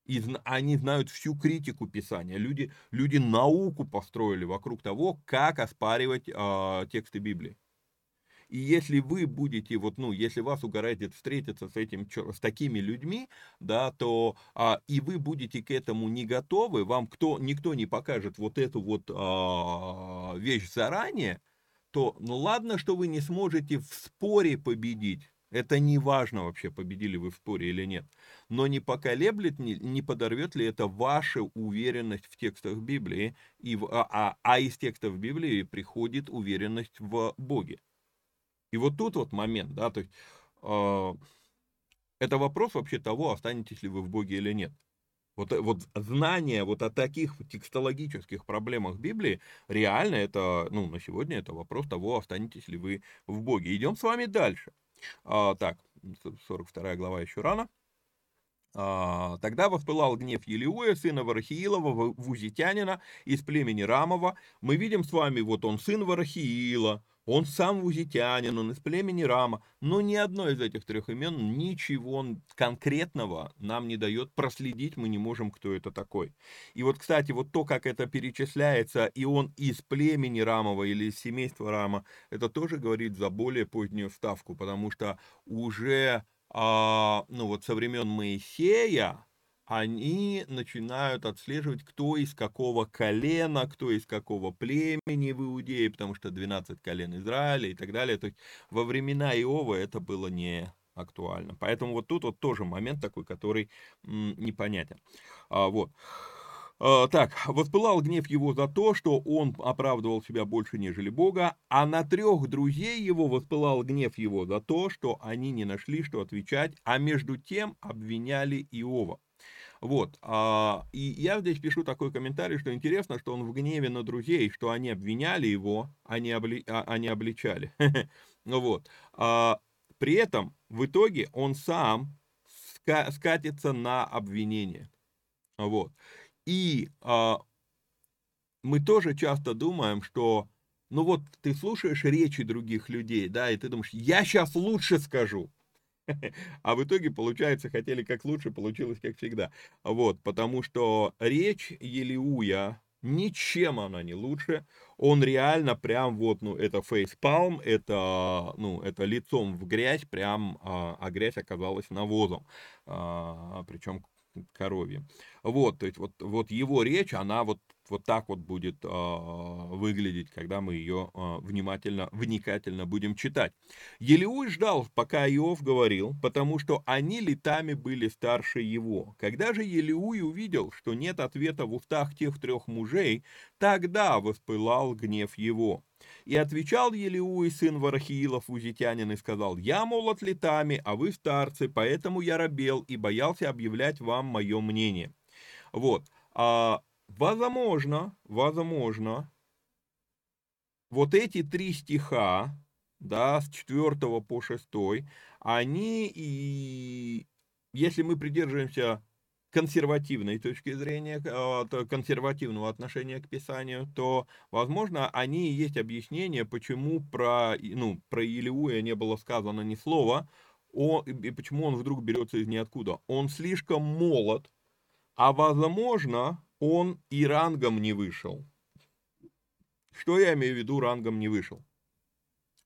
И они знают всю критику Писания. Люди, люди науку построили вокруг того, как оспаривать э, тексты Библии. И если вы будете, вот, ну, если вас угораздит встретиться с, этим, с такими людьми, да, то а, и вы будете к этому не готовы, вам кто, никто не покажет вот эту вот а, вещь заранее, то, ну ладно, что вы не сможете в споре победить, это не важно вообще, победили вы в споре или нет. Но не поколеблет, не, не подорвет ли это ваша уверенность в текстах Библии, и в, а, а, а из текстов Библии приходит уверенность в Боге. И вот тут вот момент, да, то есть э, это вопрос вообще того, останетесь ли вы в Боге или нет. Вот, э, вот знание вот о таких текстологических проблемах Библии, реально это, ну, на сегодня это вопрос того, останетесь ли вы в Боге. Идем с вами дальше. А, так, 42 глава еще рано. А, тогда воспылал гнев Елиуя, сына Варахиилова, вузитянина из племени Рамова. Мы видим с вами, вот он сын Варахиила, он сам вузитянин, он из племени Рама, но ни одно из этих трех имен ничего конкретного нам не дает проследить, мы не можем, кто это такой. И вот, кстати, вот то, как это перечисляется, и он из племени Рамова или из семейства Рама, это тоже говорит за более позднюю ставку, потому что уже, а, ну вот со времен Моисея, они начинают отслеживать, кто из какого колена, кто из какого племени в Иудее, потому что 12 колен Израиля и так далее. То есть во времена Иова это было не актуально. Поэтому вот тут вот тоже момент такой, который м, непонятен. А, вот. А, так, воспылал гнев его за то, что он оправдывал себя больше, нежели Бога, а на трех друзей его воспылал гнев его за то, что они не нашли, что отвечать, а между тем обвиняли Иова. Вот. А, и я здесь пишу такой комментарий, что интересно, что он в гневе на друзей, что они обвиняли его, а не, обли, а, а не обличали. Вот. А, при этом в итоге он сам ска скатится на обвинение. Вот. И а, мы тоже часто думаем, что ну вот ты слушаешь речи других людей, да, и ты думаешь, я сейчас лучше скажу. А в итоге, получается, хотели как лучше, получилось как всегда. Вот, потому что речь Елиуя, ничем она не лучше. Он реально прям вот, ну, это фейспалм, это, ну, это лицом в грязь, прям, а, а грязь оказалась навозом. А, причем коровье. Вот, то есть вот, вот его речь, она вот, вот так вот будет э, выглядеть, когда мы ее э, внимательно, вникательно будем читать. Елеуй ждал, пока Иов говорил, потому что они летами были старше его. Когда же Елеуй увидел, что нет ответа в устах тех трех мужей, тогда воспылал гнев его. И отвечал Елеуи, сын Варахиилов, узитянин, и сказал, «Я молод летами, а вы старцы, поэтому я робел и боялся объявлять вам мое мнение». Вот. А, возможно, возможно, вот эти три стиха, да, с 4 по 6, они и, если мы придерживаемся консервативной точки зрения, а, консервативного отношения к Писанию, то, возможно, они и есть объяснение, почему про, ну, про Илиуя не было сказано ни слова, он, и почему он вдруг берется из ниоткуда. Он слишком молод, а, возможно, он и рангом не вышел. Что я имею в виду рангом не вышел?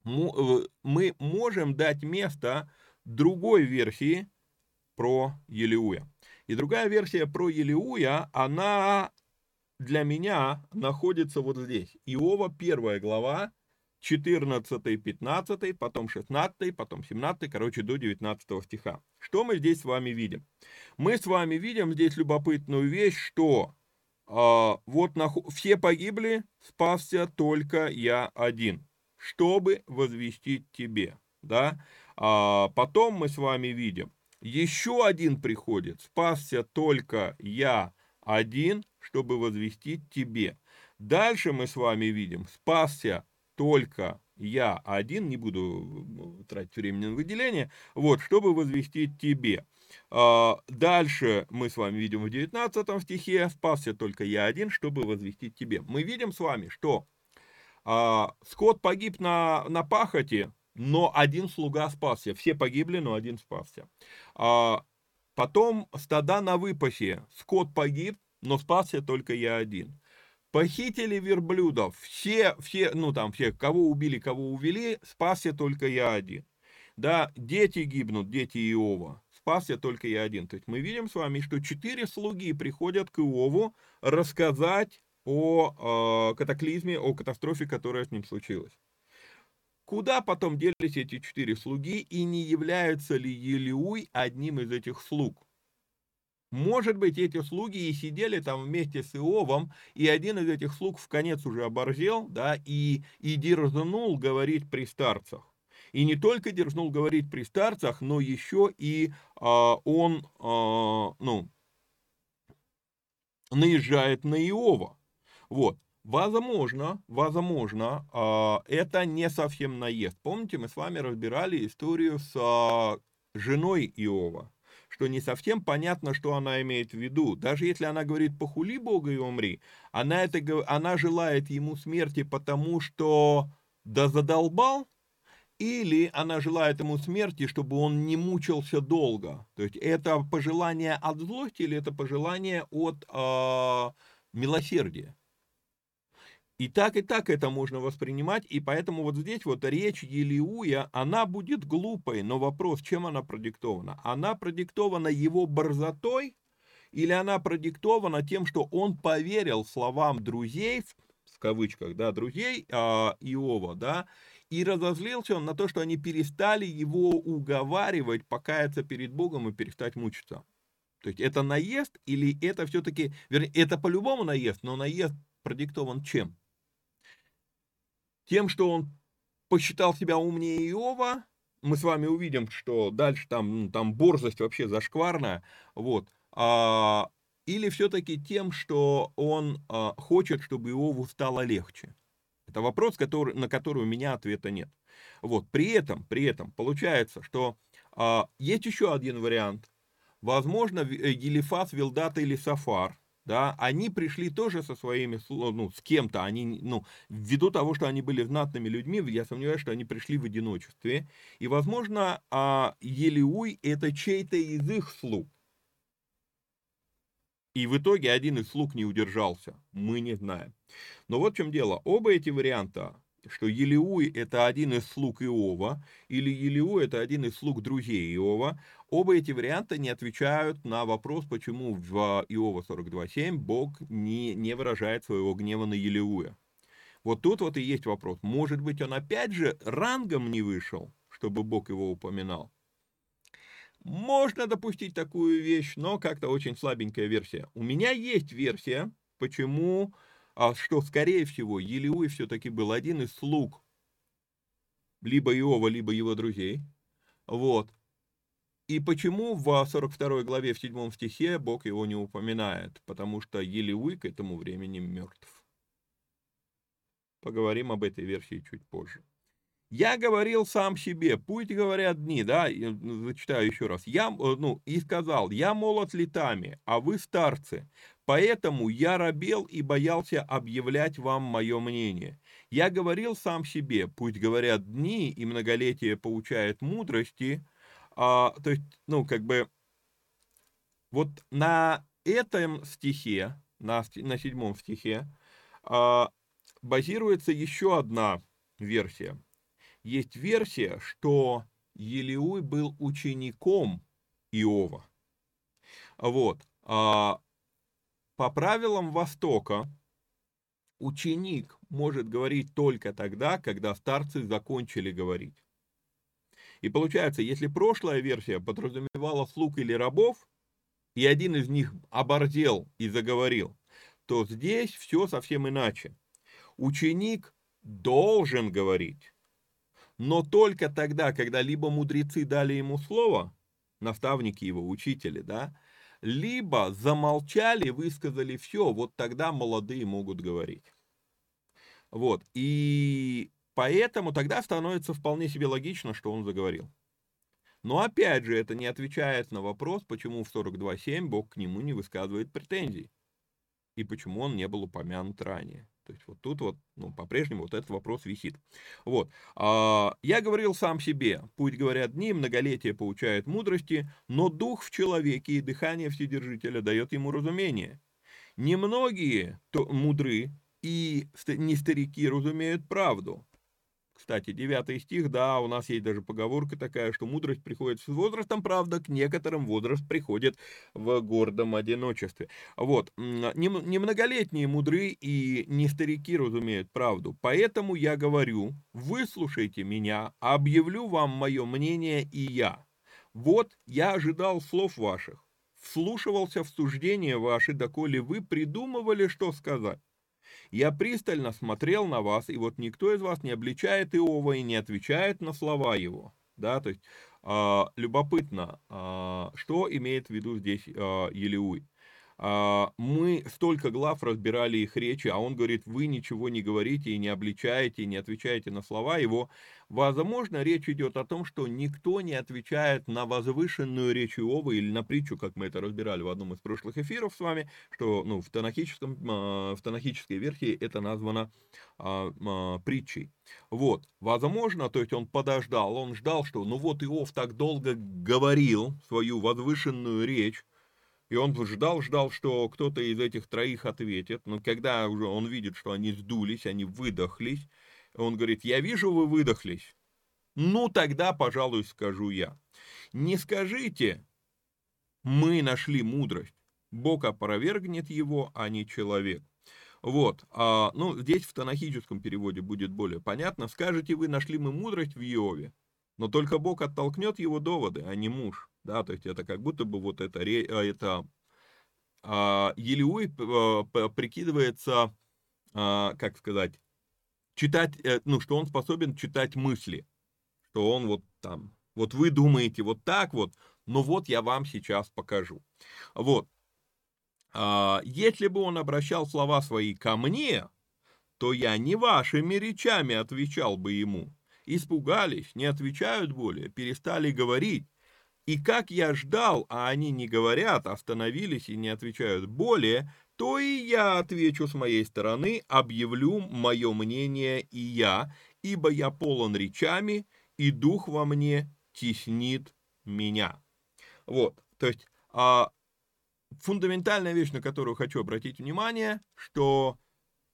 Мы можем дать место другой версии про Елиуя. И другая версия про Елиуя, она для меня находится вот здесь. Иова, первая глава, 14, 15, потом 16, потом 17, короче, до 19 стиха. Что мы здесь с вами видим? Мы с вами видим здесь любопытную вещь, что э, вот на, все погибли, спасся только я один, чтобы возвестить тебе. Да? А потом мы с вами видим, еще один приходит, спасся только я один, чтобы возвестить тебе. Дальше мы с вами видим, спасся только я один, не буду тратить времени на выделение, вот, чтобы возвестить тебе. А, дальше мы с вами видим в 19 стихе, спасся только я один, чтобы возвестить тебе. Мы видим с вами, что а, скот погиб на, на пахоте, но один слуга спасся. Все погибли, но один спасся. А, потом стада на выпасе. Скот погиб, но спасся только я один. Похитили верблюдов. Все, все, ну там все, кого убили, кого увели, спасся только я один. Да, дети гибнут, дети Иова. Спасся только я один. То есть мы видим с вами, что четыре слуги приходят к Иову рассказать о э, катаклизме, о катастрофе, которая с ним случилась. Куда потом делись эти четыре слуги, и не является ли Елиуй одним из этих слуг? Может быть, эти слуги и сидели там вместе с Иовом, и один из этих слуг в конец уже оборзел, да, и, и дерзнул говорить при старцах. И не только дерзнул говорить при старцах, но еще и а, он, а, ну, наезжает на Иова. Вот. Возможно, возможно, а, это не совсем наезд. Помните, мы с вами разбирали историю с а, женой Иова, что не совсем понятно, что она имеет в виду. Даже если она говорит «похули Бога и умри», она, это, она желает ему смерти, потому что да задолбал, или она желает ему смерти, чтобы он не мучился долго. То есть это пожелание от злости или это пожелание от э, милосердия. И так, и так это можно воспринимать, и поэтому вот здесь вот речь Елиуя, она будет глупой, но вопрос, чем она продиктована? Она продиктована его борзотой, или она продиктована тем, что он поверил словам друзей, в кавычках, да, друзей а, Иова, да, и разозлился он на то, что они перестали его уговаривать покаяться перед Богом и перестать мучиться. То есть это наезд или это все-таки, вернее, это по-любому наезд, но наезд продиктован чем? Тем, что он посчитал себя умнее Иова, мы с вами увидим, что дальше там, ну, там борзость вообще зашкварная, вот, а, или все-таки тем, что он а, хочет, чтобы Иову стало легче. Это вопрос, который, на который у меня ответа нет. Вот, при этом, при этом получается, что а, есть еще один вариант. Возможно, э, Елифас, Вилдат или Сафар – да, они пришли тоже со своими, ну, с кем-то, они, ну, ввиду того, что они были знатными людьми, я сомневаюсь, что они пришли в одиночестве, и, возможно, а, Елиуй это чей-то из их слуг, и в итоге один из слуг не удержался, мы не знаем. Но вот в чем дело, оба эти варианта, что Елиуй это один из слуг Иова, или Елиуй это один из слуг друзей Иова, Оба эти варианта не отвечают на вопрос, почему в Иова 42.7 Бог не, не выражает своего гнева на Елеуя. Вот тут вот и есть вопрос. Может быть, он опять же рангом не вышел, чтобы Бог его упоминал? Можно допустить такую вещь, но как-то очень слабенькая версия. У меня есть версия, почему, а что, скорее всего, Елеуй все-таки был один из слуг либо Иова, либо его друзей. Вот. И почему в 42 главе в 7 стихе Бог его не упоминает? Потому что Елеуй к этому времени мертв. Поговорим об этой версии чуть позже. Я говорил сам себе, пусть говорят дни, да, ну, зачитаю еще раз. Я, э, ну, и сказал, я молод летами, а вы старцы, поэтому я робел и боялся объявлять вам мое мнение. Я говорил сам себе, пусть говорят дни, и многолетие получает мудрости, а, то есть, ну, как бы, вот на этом стихе, на, на седьмом стихе, а, базируется еще одна версия. Есть версия, что Елеуй был учеником Иова. Вот. А, по правилам Востока, ученик может говорить только тогда, когда старцы закончили говорить. И получается, если прошлая версия подразумевала слуг или рабов, и один из них оборзел и заговорил, то здесь все совсем иначе. Ученик должен говорить, но только тогда, когда либо мудрецы дали ему слово, наставники его, учители, да, либо замолчали, высказали все, вот тогда молодые могут говорить. Вот, и Поэтому тогда становится вполне себе логично, что он заговорил. Но опять же, это не отвечает на вопрос, почему в 42.7 Бог к нему не высказывает претензий. И почему он не был упомянут ранее. То есть вот тут вот, ну, по-прежнему вот этот вопрос висит. Вот. А, я говорил сам себе, пусть говорят дни, многолетие получает мудрости, но дух в человеке и дыхание Вседержителя дает ему разумение. Немногие то мудры, и не старики разумеют правду. Кстати, девятый стих, да, у нас есть даже поговорка такая, что мудрость приходит с возрастом, правда, к некоторым возраст приходит в гордом одиночестве. Вот, немноголетние мудры и не старики разумеют правду, поэтому я говорю, выслушайте меня, объявлю вам мое мнение и я. Вот я ожидал слов ваших, вслушивался в суждения ваши, доколе вы придумывали, что сказать. Я пристально смотрел на вас, и вот никто из вас не обличает Иова и не отвечает на слова его. Да, то есть а, любопытно, а, что имеет в виду здесь а, Елеуй. А, мы столько глав разбирали их речи, а он говорит, вы ничего не говорите и не обличаете, и не отвечаете на слова его. Возможно, речь идет о том, что никто не отвечает на возвышенную речь Иова или на притчу, как мы это разбирали в одном из прошлых эфиров с вами, что ну, в, танахическом, а, в танахической версии это названо а, а, притчей. Вот, возможно, то есть он подождал, он ждал, что ну вот Иов так долго говорил свою возвышенную речь, и он ждал, ждал, что кто-то из этих троих ответит. Но когда уже он видит, что они сдулись, они выдохлись, он говорит, я вижу, вы выдохлись. Ну, тогда, пожалуй, скажу я. Не скажите, мы нашли мудрость. Бог опровергнет его, а не человек. Вот, а, ну, здесь в танахическом переводе будет более понятно. Скажете вы, нашли мы мудрость в Иове, но только Бог оттолкнет его доводы, а не муж да, то есть это как будто бы вот это, а, это а, Елеуй а, прикидывается, как сказать, читать, э, ну, что он способен читать мысли, что он вот там, вот вы думаете вот так вот, но вот я вам сейчас покажу. Вот. Если бы он обращал слова свои ко мне, то я не вашими речами отвечал бы ему. Испугались, не отвечают более, перестали говорить, и как я ждал, а они не говорят, остановились и не отвечают более, то и я отвечу с моей стороны, объявлю мое мнение и я, ибо я полон речами, и дух во мне теснит меня. Вот, то есть а, фундаментальная вещь, на которую хочу обратить внимание, что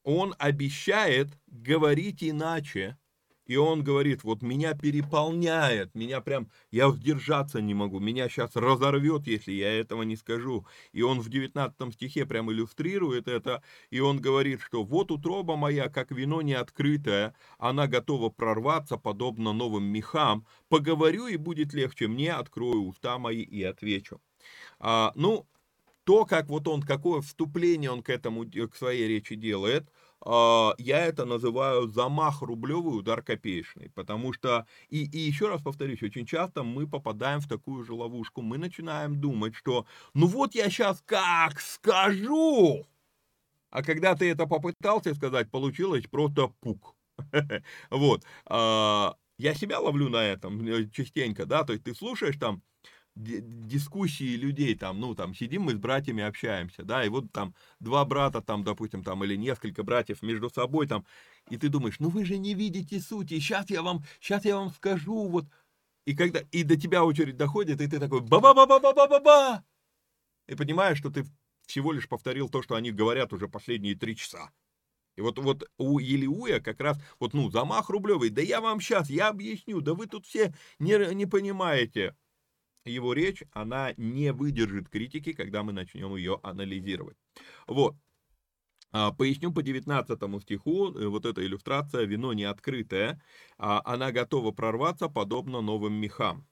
он обещает говорить иначе, и он говорит, вот меня переполняет, меня прям, я сдержаться не могу, меня сейчас разорвет, если я этого не скажу. И он в 19 стихе прям иллюстрирует это, и он говорит, что вот утроба моя, как вино неоткрытое, она готова прорваться, подобно новым мехам. Поговорю, и будет легче мне, открою уста мои и отвечу. А, ну, то, как вот он, какое вступление он к этому, к своей речи делает – я это называю замах рублевый, удар копеечный, потому что, и, и еще раз повторюсь, очень часто мы попадаем в такую же ловушку, мы начинаем думать, что ну вот я сейчас как скажу, а когда ты это попытался сказать, получилось просто пук. Вот. А, я себя ловлю на этом э, частенько, да, то есть ты слушаешь там дискуссии людей, там, ну, там, сидим мы с братьями, общаемся, да, и вот там два брата, там, допустим, там, или несколько братьев между собой, там, и ты думаешь, ну, вы же не видите сути, сейчас я вам, сейчас я вам скажу, вот, и когда, и до тебя очередь доходит, и ты такой, ба-ба-ба-ба-ба-ба-ба, и понимаешь, что ты всего лишь повторил то, что они говорят уже последние три часа. И вот, вот у Елиуя как раз, вот, ну, замах рублевый, да я вам сейчас, я объясню, да вы тут все не, не понимаете его речь, она не выдержит критики, когда мы начнем ее анализировать. Вот. А, поясню по 19 стиху, э, вот эта иллюстрация, вино не открытое, а, она готова прорваться, подобно новым мехам.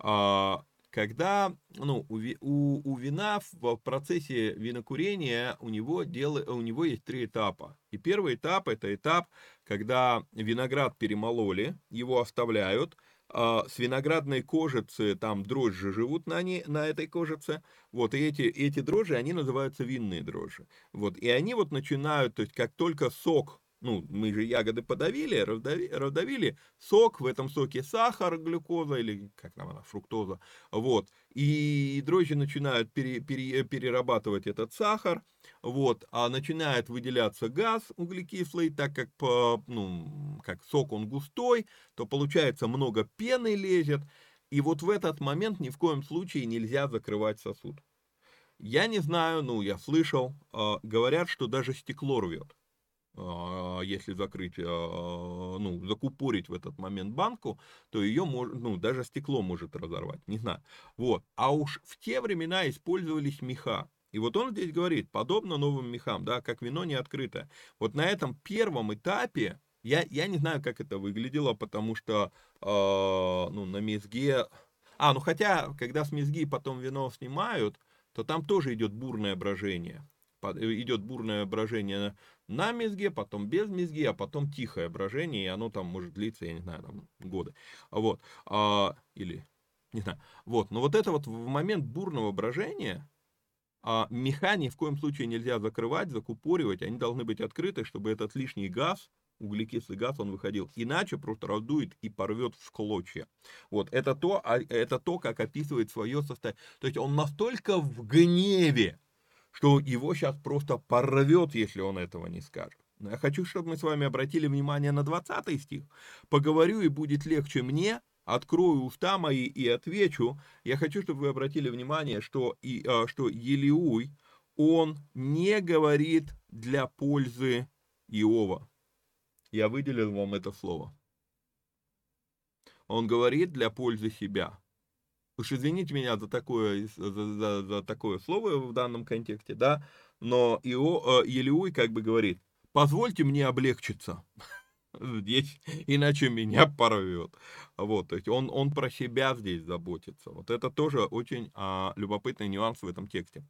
А, когда ну, у, у, у вина в процессе винокурения у него, дело, у него есть три этапа. И первый этап это этап, когда виноград перемололи, его оставляют, с виноградной кожицы, там дрожжи живут на, ней, на этой кожице, вот, и эти, эти дрожжи, они называются винные дрожжи, вот, и они вот начинают, то есть как только сок ну, мы же ягоды подавили, раздавили, раздавили, сок, в этом соке сахар, глюкоза или как там она, фруктоза, вот, и дрожжи начинают пере, пере, перерабатывать этот сахар, вот, а начинает выделяться газ углекислый, так как, по, ну, как сок он густой, то получается много пены лезет, и вот в этот момент ни в коем случае нельзя закрывать сосуд. Я не знаю, ну, я слышал, э, говорят, что даже стекло рвет. А, если закрыть, а, ну, закупорить в этот момент банку, то ее может, ну, даже стекло может разорвать, не знаю. Вот. А уж в те времена использовались меха. И вот он здесь говорит, подобно новым мехам, да, как вино не открытое. Вот на этом первом этапе, я, я не знаю, как это выглядело, потому что, э, ну, на мезге... А, ну хотя, когда с мезги потом вино снимают, то там тоже идет бурное брожение идет бурное брожение на мезге, потом без мезги, а потом тихое брожение, и оно там может длиться, я не знаю, там годы. Вот. А, или, не знаю. Вот. Но вот это вот в момент бурного брожения, а, меха ни в коем случае нельзя закрывать, закупоривать, они должны быть открыты, чтобы этот лишний газ углекислый газ, он выходил. Иначе просто раздует и порвет в клочья. Вот, это то, а, это то, как описывает свое состояние. То есть он настолько в гневе, что его сейчас просто порвет, если он этого не скажет. Но я хочу, чтобы мы с вами обратили внимание на 20 стих. «Поговорю, и будет легче мне, открою уста мои и отвечу». Я хочу, чтобы вы обратили внимание, что, и, а, что Елиуй, он не говорит для пользы Иова. Я выделил вам это слово. Он говорит для пользы себя. Уж извините меня за такое, за, за, за такое слово в данном контексте, да, но Ио, э, Елеуй как бы говорит, позвольте мне облегчиться здесь, иначе меня порвет. Вот, то есть он, он про себя здесь заботится. Вот это тоже очень а, любопытный нюанс в этом тексте.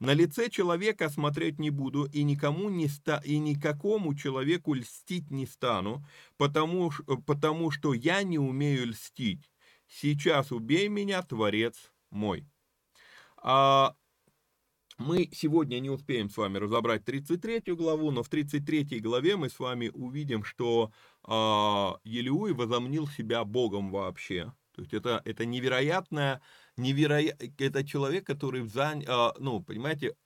На лице человека смотреть не буду и никому не ста, и никакому человеку льстить не стану, потому, потому что я не умею льстить. Сейчас убей меня, Творец мой. А, мы сегодня не успеем с вами разобрать 33 главу, но в 33 главе мы с вами увидим, что э, Елеуй возомнил себя Богом вообще. То есть это, это невероятное, невероя... это человек, который, зан... э, ну, понимаете,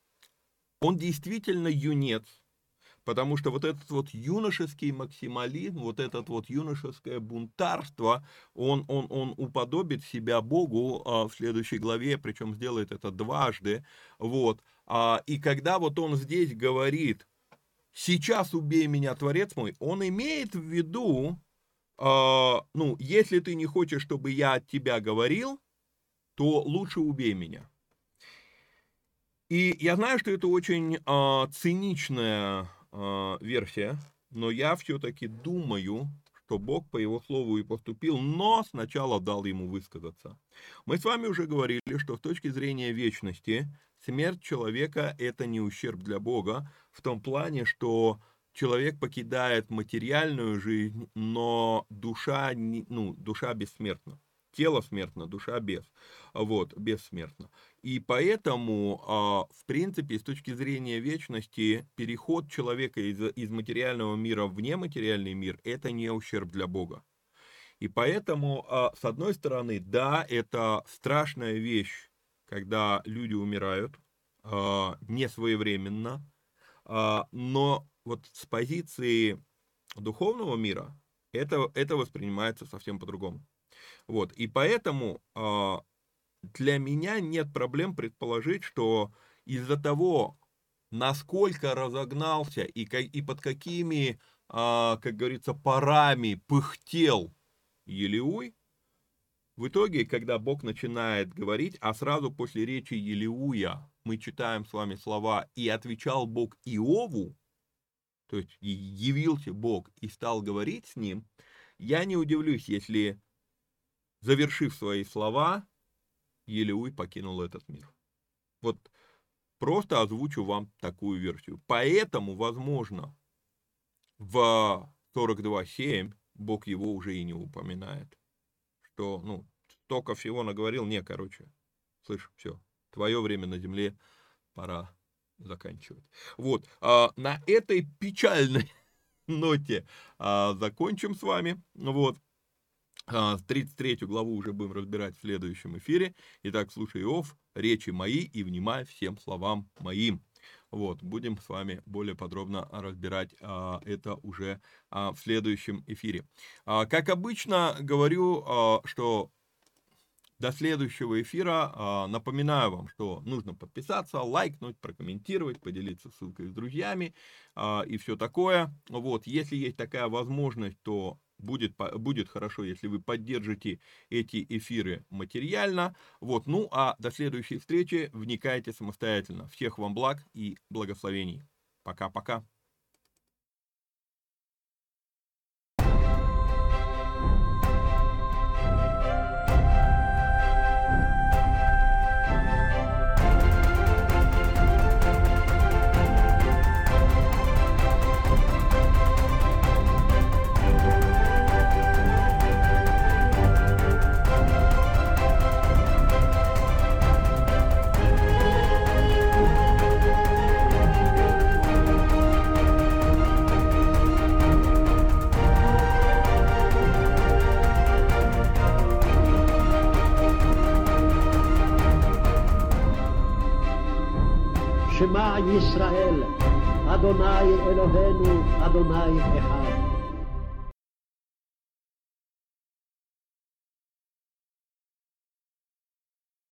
он действительно юнец, Потому что вот этот вот юношеский максимализм, вот этот вот юношеское бунтарство, он, он, он уподобит себя Богу а, в следующей главе, причем сделает это дважды. Вот. А, и когда вот он здесь говорит, сейчас убей меня, Творец мой, он имеет в виду, а, ну, если ты не хочешь, чтобы я от тебя говорил, то лучше убей меня. И я знаю, что это очень а, циничная э, версия, но я все-таки думаю, что Бог по его слову и поступил, но сначала дал ему высказаться. Мы с вами уже говорили, что с точки зрения вечности смерть человека – это не ущерб для Бога, в том плане, что человек покидает материальную жизнь, но душа, ну, душа бессмертна. Тело смертно, душа без. Вот, бессмертна. И поэтому, а, в принципе, с точки зрения вечности, переход человека из, из материального мира в нематериальный мир – это не ущерб для Бога. И поэтому, а, с одной стороны, да, это страшная вещь, когда люди умирают а, не своевременно, но вот с позиции духовного мира это, это воспринимается совсем по-другому. Вот, и поэтому для меня нет проблем предположить, что из-за того, насколько разогнался и, и под какими, а, как говорится, парами пыхтел Елеуй, в итоге, когда Бог начинает говорить, а сразу после речи Елеуя мы читаем с вами слова «И отвечал Бог Иову», то есть явился Бог и стал говорить с ним, я не удивлюсь, если, завершив свои слова, Елеуй покинул этот мир. Вот просто озвучу вам такую версию. Поэтому, возможно, в 42.7 Бог его уже и не упоминает. Что, ну, столько всего наговорил, не, короче, слышь, все, твое время на земле, пора заканчивать. Вот, а, на этой печальной ноте а, закончим с вами. Вот, 33 а, главу уже будем разбирать в следующем эфире. Итак, слушай, Иов, речи мои и внимай всем словам моим. Вот, будем с вами более подробно разбирать а, это уже а, в следующем эфире. А, как обычно, говорю, а, что до следующего эфира а, напоминаю вам, что нужно подписаться, лайкнуть, прокомментировать, поделиться ссылкой с друзьями а, и все такое. Вот, если есть такая возможность, то будет, будет хорошо, если вы поддержите эти эфиры материально. Вот, ну а до следующей встречи вникайте самостоятельно. Всех вам благ и благословений. Пока-пока.